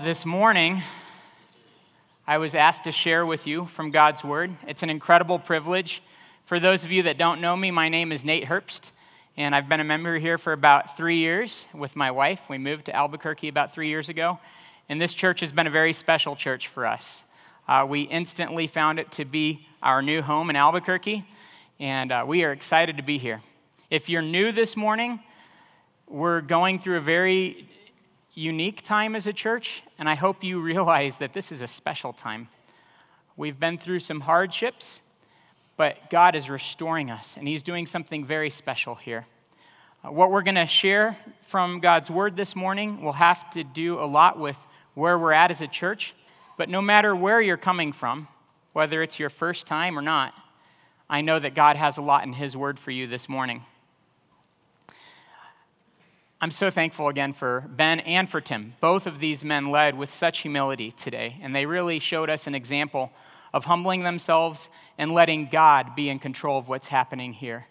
This morning, I was asked to share with you from God's Word. It's an incredible privilege. For those of you that don't know me, my name is Nate Herbst, and I've been a member here for about three years with my wife. We moved to Albuquerque about three years ago, and this church has been a very special church for us. Uh, we instantly found it to be our new home in Albuquerque, and uh, we are excited to be here. If you're new this morning, we're going through a very unique time as a church, and I hope you realize that this is a special time. We've been through some hardships, but God is restoring us, and He's doing something very special here. Uh, what we're going to share from God's Word this morning will have to do a lot with where we're at as a church, but no matter where you're coming from, whether it's your first time or not, I know that God has a lot in His Word for you this morning. I'm so thankful again for Ben and for Tim. Both of these men led with such humility today, and they really showed us an example of humbling themselves and letting God be in control of what's happening here.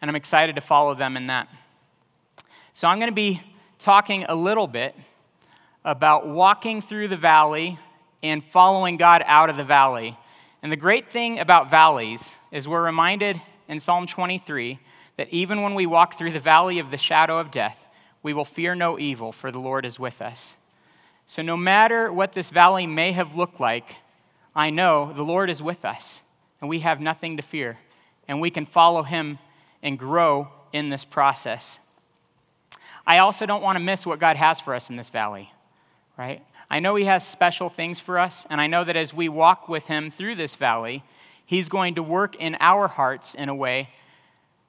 And I'm excited to follow them in that. So I'm going to be talking a little bit about walking through the valley and following God out of the valley. And the great thing about valleys is we're reminded in Psalm 23 that even when we walk through the valley of the shadow of death, we will fear no evil, for the Lord is with us. So, no matter what this valley may have looked like, I know the Lord is with us, and we have nothing to fear, and we can follow Him and grow in this process. I also don't want to miss what God has for us in this valley, right? I know He has special things for us, and I know that as we walk with Him through this valley, He's going to work in our hearts in a way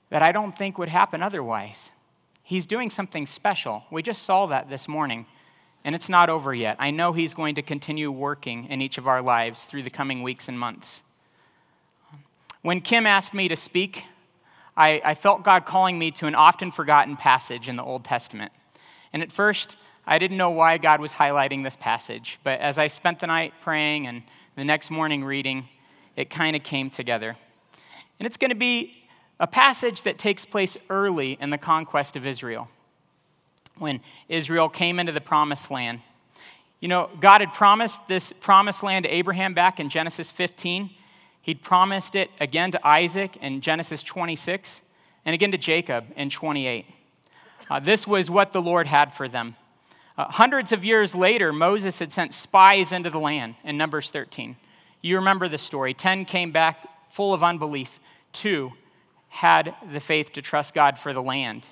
that I don't think would happen otherwise. He's doing something special. We just saw that this morning, and it's not over yet. I know He's going to continue working in each of our lives through the coming weeks and months. When Kim asked me to speak, I, I felt God calling me to an often forgotten passage in the Old Testament. And at first, I didn't know why God was highlighting this passage, but as I spent the night praying and the next morning reading, it kind of came together. And it's going to be a passage that takes place early in the conquest of Israel, when Israel came into the promised land. You know, God had promised this promised land to Abraham back in Genesis 15. He'd promised it again to Isaac in Genesis 26, and again to Jacob in 28. Uh, this was what the Lord had for them. Uh, hundreds of years later, Moses had sent spies into the land in Numbers 13. You remember the story. Ten came back full of unbelief, two had the faith to trust God for the land.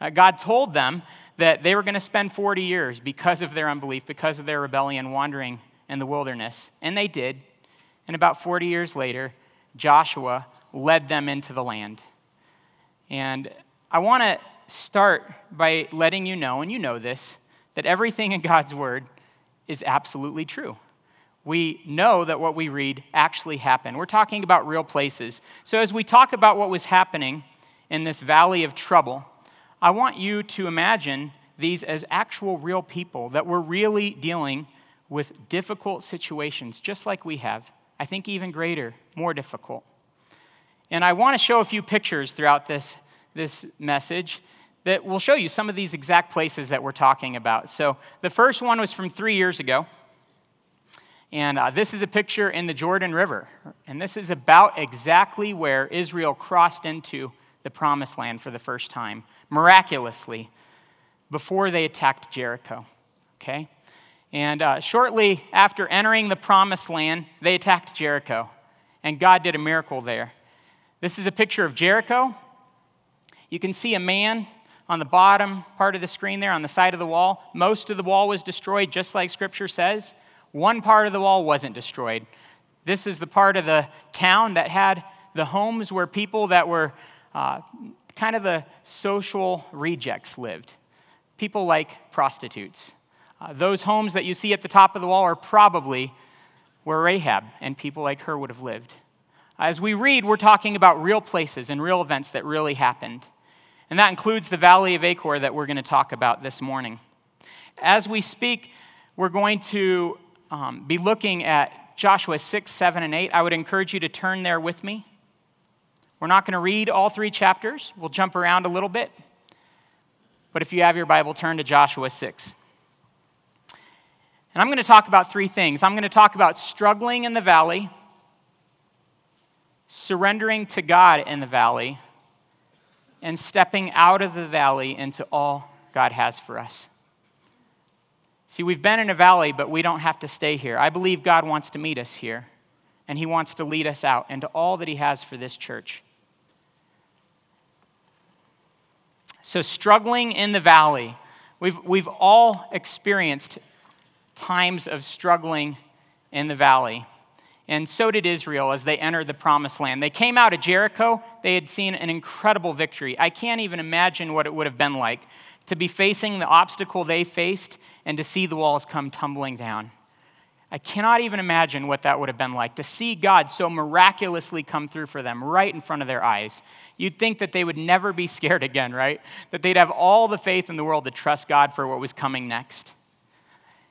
Uh, God told them that they were going to spend 40 years because of their unbelief, because of their rebellion, wandering in the wilderness. And they did. And about 40 years later, Joshua led them into the land. And I want to start by letting you know, and you know this, that everything in God's word is absolutely true we know that what we read actually happened. We're talking about real places. So, as we talk about what was happening in this valley of trouble, I want you to imagine these as actual real people that were really dealing with difficult situations, just like we have. I think even greater, more difficult. And I want to show a few pictures throughout this, this message that will show you some of these exact places that we're talking about. So, the first one was from three years ago. And uh, this is a picture in the Jordan River. And this is about exactly where Israel crossed into the promised land for the first time, miraculously, before they attacked Jericho. Okay? And uh, shortly after entering the promised land, they attacked Jericho. And God did a miracle there. This is a picture of Jericho. You can see a man on the bottom part of the screen there on the side of the wall. Most of the wall was destroyed, just like Scripture says. One part of the wall wasn't destroyed. This is the part of the town that had the homes where people that were uh, kind of the social rejects lived. People like prostitutes. Uh, those homes that you see at the top of the wall are probably where Rahab and people like her would have lived. As we read, we're talking about real places and real events that really happened. And that includes the Valley of Achor that we're going to talk about this morning. As we speak, we're going to um, be looking at Joshua 6, 7, and 8. I would encourage you to turn there with me. We're not going to read all three chapters, we'll jump around a little bit. But if you have your Bible, turn to Joshua 6. And I'm going to talk about three things. I'm going to talk about struggling in the valley, surrendering to God in the valley, and stepping out of the valley into all God has for us. See, we've been in a valley, but we don't have to stay here. I believe God wants to meet us here, and He wants to lead us out into all that He has for this church. So, struggling in the valley. We've, we've all experienced times of struggling in the valley. And so did Israel as they entered the promised land. They came out of Jericho, they had seen an incredible victory. I can't even imagine what it would have been like to be facing the obstacle they faced and to see the walls come tumbling down. I cannot even imagine what that would have been like to see God so miraculously come through for them right in front of their eyes. You'd think that they would never be scared again, right? That they'd have all the faith in the world to trust God for what was coming next.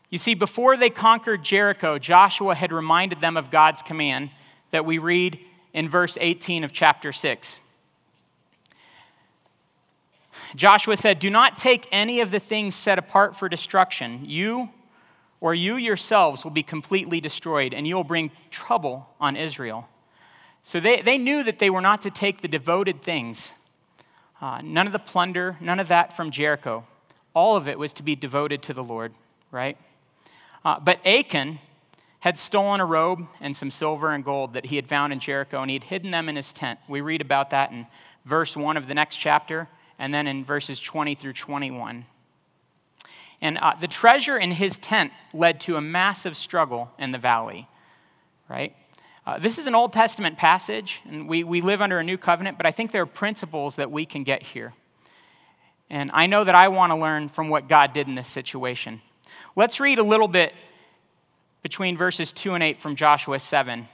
You see, before they conquered Jericho, Joshua had reminded them of God's command that we read in verse 18 of chapter 6. Joshua said, Do not take any of the things set apart for destruction. You or you yourselves will be completely destroyed, and you will bring trouble on Israel. So they, they knew that they were not to take the devoted things, uh, none of the plunder, none of that from Jericho. All of it was to be devoted to the Lord, right? Uh, but Achan had stolen a robe and some silver and gold that he had found in Jericho, and he had hidden them in his tent. We read about that in verse 1 of the next chapter, and then in verses 20 through 21. And uh, the treasure in his tent led to a massive struggle in the valley, right? Uh, this is an Old Testament passage, and we, we live under a new covenant, but I think there are principles that we can get here. And I know that I want to learn from what God did in this situation. Let's read a little bit between verses 2 and 8 from Joshua 7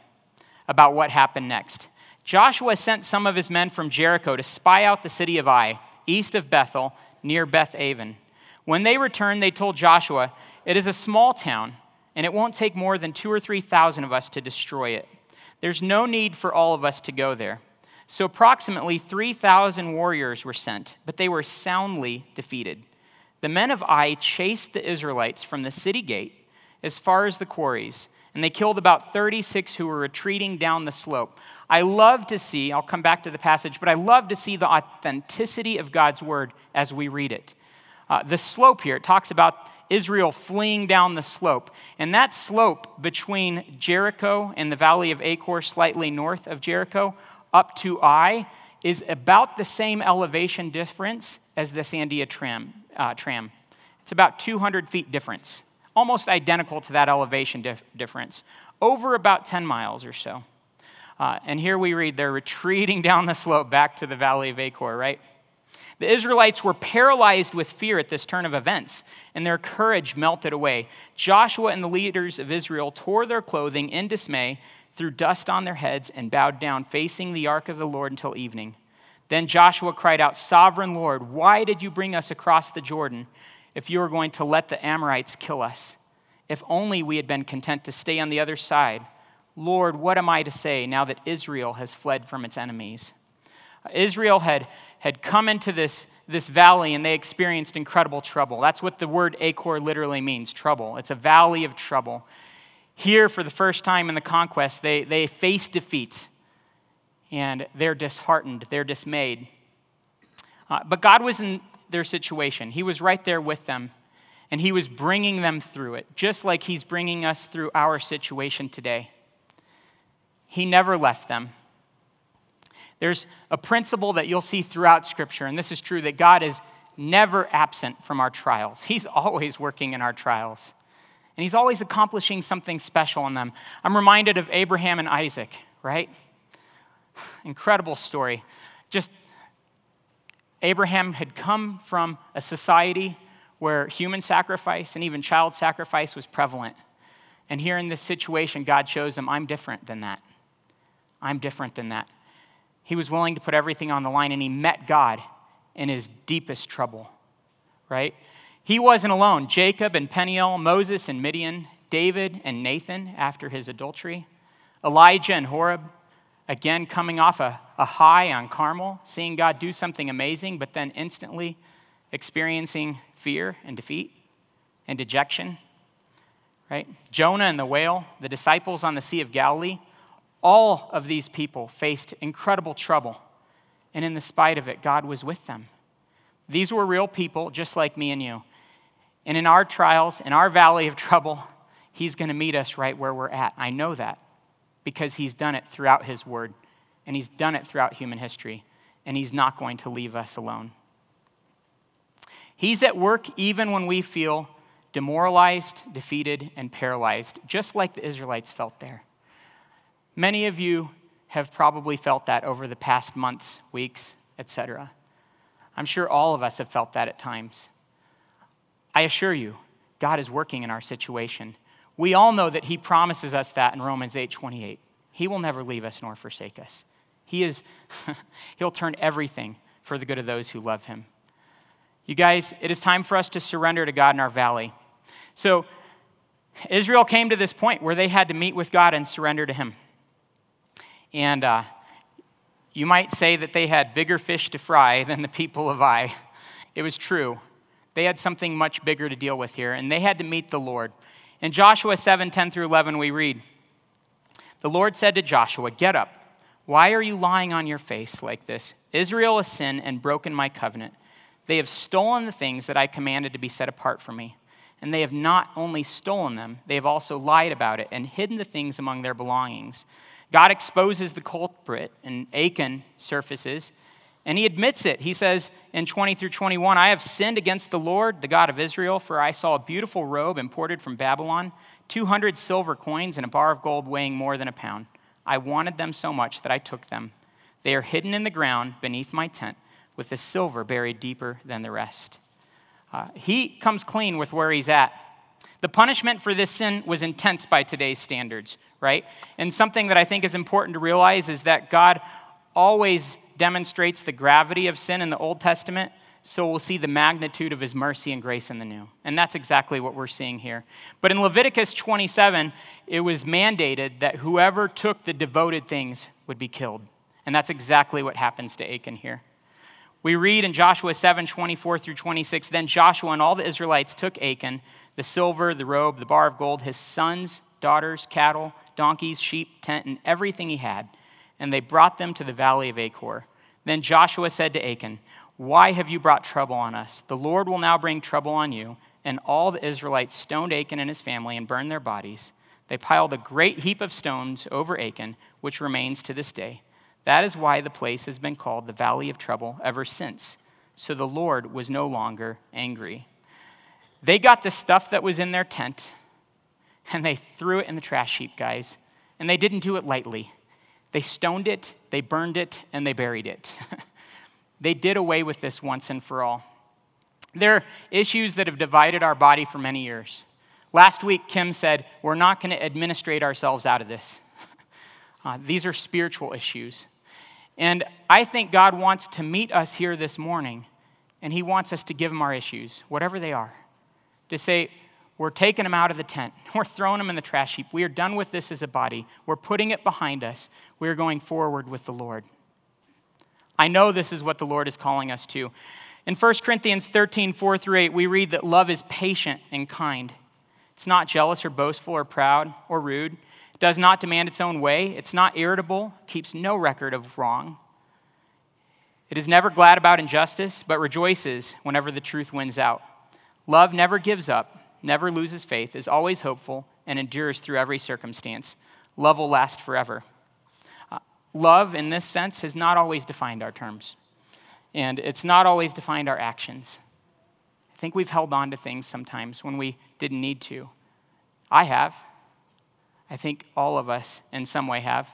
about what happened next. Joshua sent some of his men from Jericho to spy out the city of Ai, east of Bethel, near Beth Aven. When they returned, they told Joshua, It is a small town, and it won't take more than two or three thousand of us to destroy it. There's no need for all of us to go there. So approximately 3,000 warriors were sent, but they were soundly defeated the men of Ai chased the Israelites from the city gate as far as the quarries, and they killed about 36 who were retreating down the slope. I love to see, I'll come back to the passage, but I love to see the authenticity of God's word as we read it. Uh, the slope here, it talks about Israel fleeing down the slope. And that slope between Jericho and the valley of Achor, slightly north of Jericho, up to Ai, is about the same elevation difference as the Sandia tram, uh, tram. It's about 200 feet difference, almost identical to that elevation dif- difference, over about 10 miles or so. Uh, and here we read they're retreating down the slope back to the valley of Achor, right? The Israelites were paralyzed with fear at this turn of events, and their courage melted away. Joshua and the leaders of Israel tore their clothing in dismay, threw dust on their heads, and bowed down, facing the ark of the Lord until evening. Then Joshua cried out, Sovereign Lord, why did you bring us across the Jordan if you were going to let the Amorites kill us? If only we had been content to stay on the other side. Lord, what am I to say now that Israel has fled from its enemies? Israel had, had come into this, this valley and they experienced incredible trouble. That's what the word Achor literally means trouble. It's a valley of trouble. Here, for the first time in the conquest, they, they faced defeat and they're disheartened, they're dismayed. Uh, but God was in their situation, He was right there with them, and He was bringing them through it, just like He's bringing us through our situation today. He never left them. There's a principle that you'll see throughout Scripture, and this is true that God is never absent from our trials. He's always working in our trials, and He's always accomplishing something special in them. I'm reminded of Abraham and Isaac, right? Incredible story. Just Abraham had come from a society where human sacrifice and even child sacrifice was prevalent. And here in this situation, God shows him, I'm different than that. I'm different than that. He was willing to put everything on the line and he met God in his deepest trouble, right? He wasn't alone. Jacob and Peniel, Moses and Midian, David and Nathan after his adultery, Elijah and Horeb, Again, coming off a, a high on Carmel, seeing God do something amazing, but then instantly experiencing fear and defeat and dejection. right? Jonah and the whale, the disciples on the Sea of Galilee, all of these people faced incredible trouble. And in the spite of it, God was with them. These were real people, just like me and you. And in our trials, in our valley of trouble, He's going to meet us right where we're at. I know that because He's done it throughout His Word, and He's done it throughout human history, and He's not going to leave us alone. He's at work even when we feel demoralized, defeated, and paralyzed, just like the Israelites felt there. Many of you have probably felt that over the past months, weeks, etc. I'm sure all of us have felt that at times. I assure you, God is working in our situation. We all know that he promises us that in Romans 8:28. He will never leave us nor forsake us. He is he'll turn everything for the good of those who love him. You guys, it is time for us to surrender to God in our valley. So, Israel came to this point where they had to meet with God and surrender to him. And uh, you might say that they had bigger fish to fry than the people of Ai. It was true. They had something much bigger to deal with here, and they had to meet the Lord. In Joshua 7 10 through 11, we read The Lord said to Joshua, Get up. Why are you lying on your face like this? Israel has sinned and broken my covenant. They have stolen the things that I commanded to be set apart for me. And they have not only stolen them, they have also lied about it and hidden the things among their belongings. God exposes the culprit, and Achan surfaces, and he admits it. He says in 20 through 21, I have sinned against the Lord, the God of Israel, for I saw a beautiful robe imported from Babylon, 200 silver coins, and a bar of gold weighing more than a pound. I wanted them so much that I took them. They are hidden in the ground beneath my tent, with the silver buried deeper than the rest. Uh, he comes clean with where he's at. The punishment for this sin was intense by today's standards, right? And something that I think is important to realize is that God always demonstrates the gravity of sin in the Old Testament, so we'll see the magnitude of his mercy and grace in the New. And that's exactly what we're seeing here. But in Leviticus 27, it was mandated that whoever took the devoted things would be killed. And that's exactly what happens to Achan here. We read in Joshua 7 24 through 26 Then Joshua and all the Israelites took Achan the silver, the robe, the bar of gold, his sons, daughters, cattle, donkeys, sheep, tent, and everything he had. And they brought them to the valley of Achor. Then Joshua said to Achan, Why have you brought trouble on us? The Lord will now bring trouble on you. And all the Israelites stoned Achan and his family and burned their bodies. They piled a great heap of stones over Achan, which remains to this day. That is why the place has been called the Valley of Trouble ever since. So the Lord was no longer angry. They got the stuff that was in their tent and they threw it in the trash heap, guys. And they didn't do it lightly. They stoned it, they burned it, and they buried it. they did away with this once and for all. There are issues that have divided our body for many years. Last week, Kim said, We're not going to administrate ourselves out of this. Uh, these are spiritual issues. And I think God wants to meet us here this morning, and He wants us to give Him our issues, whatever they are to say, we're taking them out of the tent. We're throwing them in the trash heap. We are done with this as a body. We're putting it behind us. We're going forward with the Lord. I know this is what the Lord is calling us to. In 1 Corinthians 13, 4 through 8, we read that love is patient and kind. It's not jealous or boastful or proud or rude. It does not demand its own way. It's not irritable, keeps no record of wrong. It is never glad about injustice, but rejoices whenever the truth wins out. Love never gives up, never loses faith, is always hopeful, and endures through every circumstance. Love will last forever. Uh, love, in this sense, has not always defined our terms, and it's not always defined our actions. I think we've held on to things sometimes when we didn't need to. I have. I think all of us in some way have.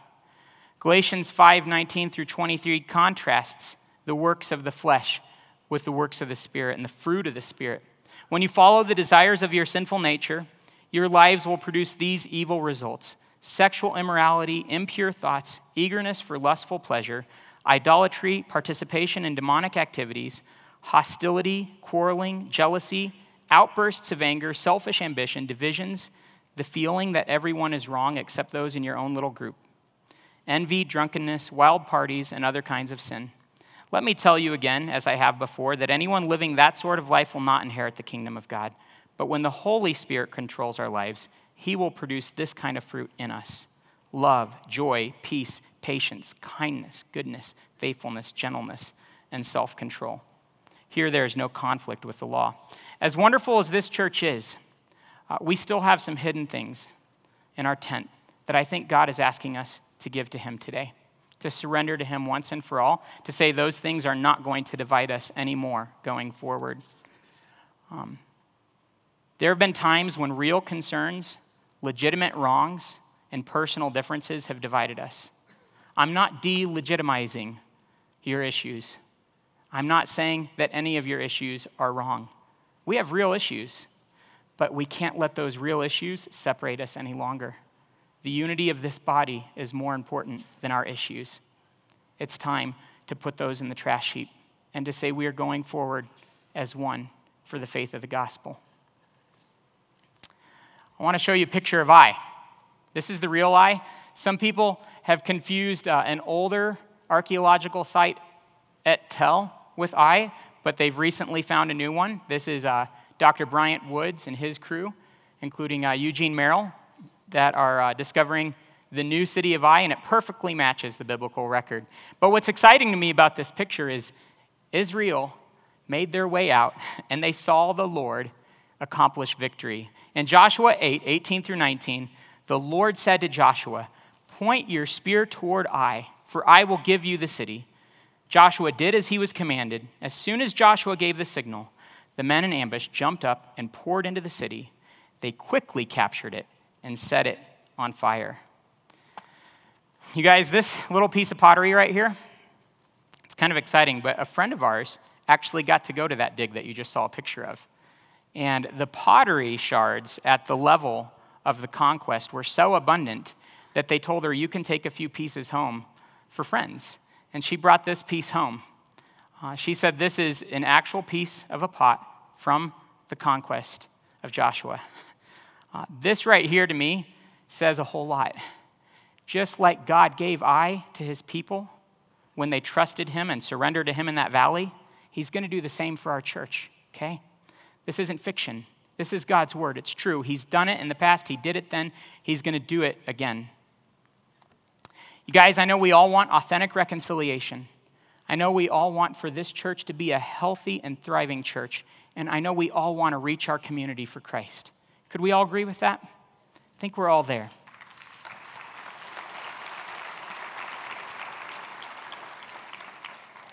Galatians 5:19 through 23 contrasts the works of the flesh with the works of the Spirit and the fruit of the Spirit. When you follow the desires of your sinful nature, your lives will produce these evil results sexual immorality, impure thoughts, eagerness for lustful pleasure, idolatry, participation in demonic activities, hostility, quarreling, jealousy, outbursts of anger, selfish ambition, divisions, the feeling that everyone is wrong except those in your own little group, envy, drunkenness, wild parties, and other kinds of sin. Let me tell you again, as I have before, that anyone living that sort of life will not inherit the kingdom of God. But when the Holy Spirit controls our lives, He will produce this kind of fruit in us love, joy, peace, patience, kindness, goodness, faithfulness, gentleness, and self control. Here, there is no conflict with the law. As wonderful as this church is, uh, we still have some hidden things in our tent that I think God is asking us to give to Him today, to surrender to Him once and for all, to say those things are not going to divide us anymore going forward. Um, there have been times when real concerns, legitimate wrongs, and personal differences have divided us. I'm not delegitimizing your issues. I'm not saying that any of your issues are wrong. We have real issues, but we can't let those real issues separate us any longer. The unity of this body is more important than our issues. It's time to put those in the trash heap and to say we are going forward as one for the faith of the gospel. I want to show you a picture of Ai. This is the real Ai. Some people have confused uh, an older archaeological site at Tell with Ai, but they've recently found a new one. This is uh, Dr. Bryant Woods and his crew, including uh, Eugene Merrill, that are uh, discovering the new city of Ai, and it perfectly matches the biblical record. But what's exciting to me about this picture is Israel made their way out, and they saw the Lord accomplish victory. In Joshua 8 18 through 19, the Lord said to Joshua, Point your spear toward Ai, for I will give you the city. Joshua did as he was commanded. As soon as Joshua gave the signal, the men in ambush jumped up and poured into the city. They quickly captured it and set it on fire. You guys, this little piece of pottery right here, it's kind of exciting, but a friend of ours actually got to go to that dig that you just saw a picture of. And the pottery shards at the level of the conquest were so abundant that they told her, You can take a few pieces home for friends and she brought this piece home. Uh, she said, This is an actual piece of a pot from the conquest of Joshua. Uh, this right here to me says a whole lot. Just like God gave Ai to his people when they trusted him and surrendered to him in that valley, he's going to do the same for our church, okay? This isn't fiction. This is God's word. It's true. He's done it in the past, He did it then, He's going to do it again. You guys, I know we all want authentic reconciliation. I know we all want for this church to be a healthy and thriving church. And I know we all want to reach our community for Christ. Could we all agree with that? I think we're all there.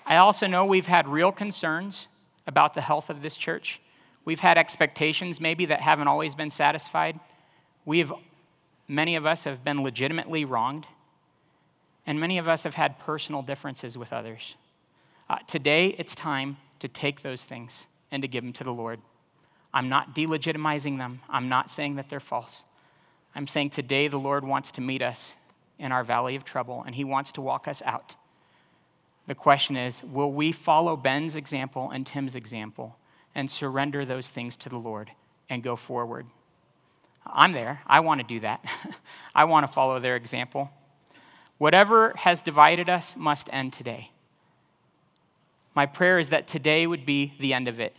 I also know we've had real concerns about the health of this church. We've had expectations maybe that haven't always been satisfied. We have, many of us have been legitimately wronged and many of us have had personal differences with others. Uh, today, it's time to take those things and to give them to the Lord. I'm not delegitimizing them, I'm not saying that they're false. I'm saying today the Lord wants to meet us in our valley of trouble and He wants to walk us out. The question is will we follow Ben's example and Tim's example and surrender those things to the Lord and go forward? I'm there. I want to do that. I want to follow their example. Whatever has divided us must end today. My prayer is that today would be the end of it,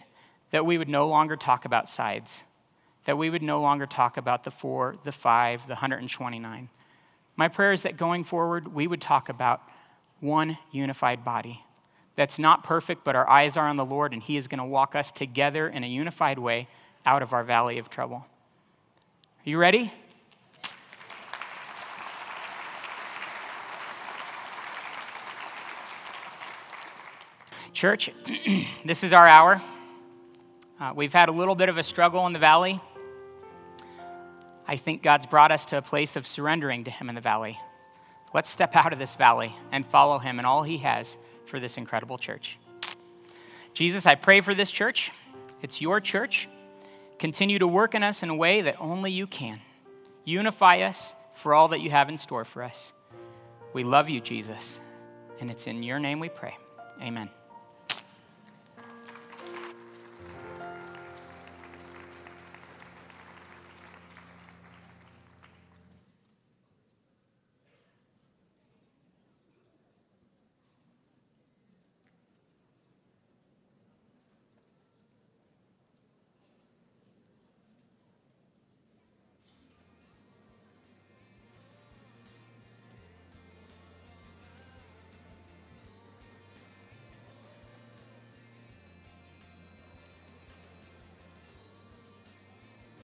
that we would no longer talk about sides, that we would no longer talk about the four, the five, the 129. My prayer is that going forward, we would talk about one unified body that's not perfect, but our eyes are on the Lord, and He is going to walk us together in a unified way out of our valley of trouble. Are you ready? Church, this is our hour. Uh, we've had a little bit of a struggle in the valley. I think God's brought us to a place of surrendering to Him in the valley. Let's step out of this valley and follow Him and all He has for this incredible church. Jesus, I pray for this church. It's your church. Continue to work in us in a way that only you can. Unify us for all that you have in store for us. We love you, Jesus, and it's in your name we pray. Amen.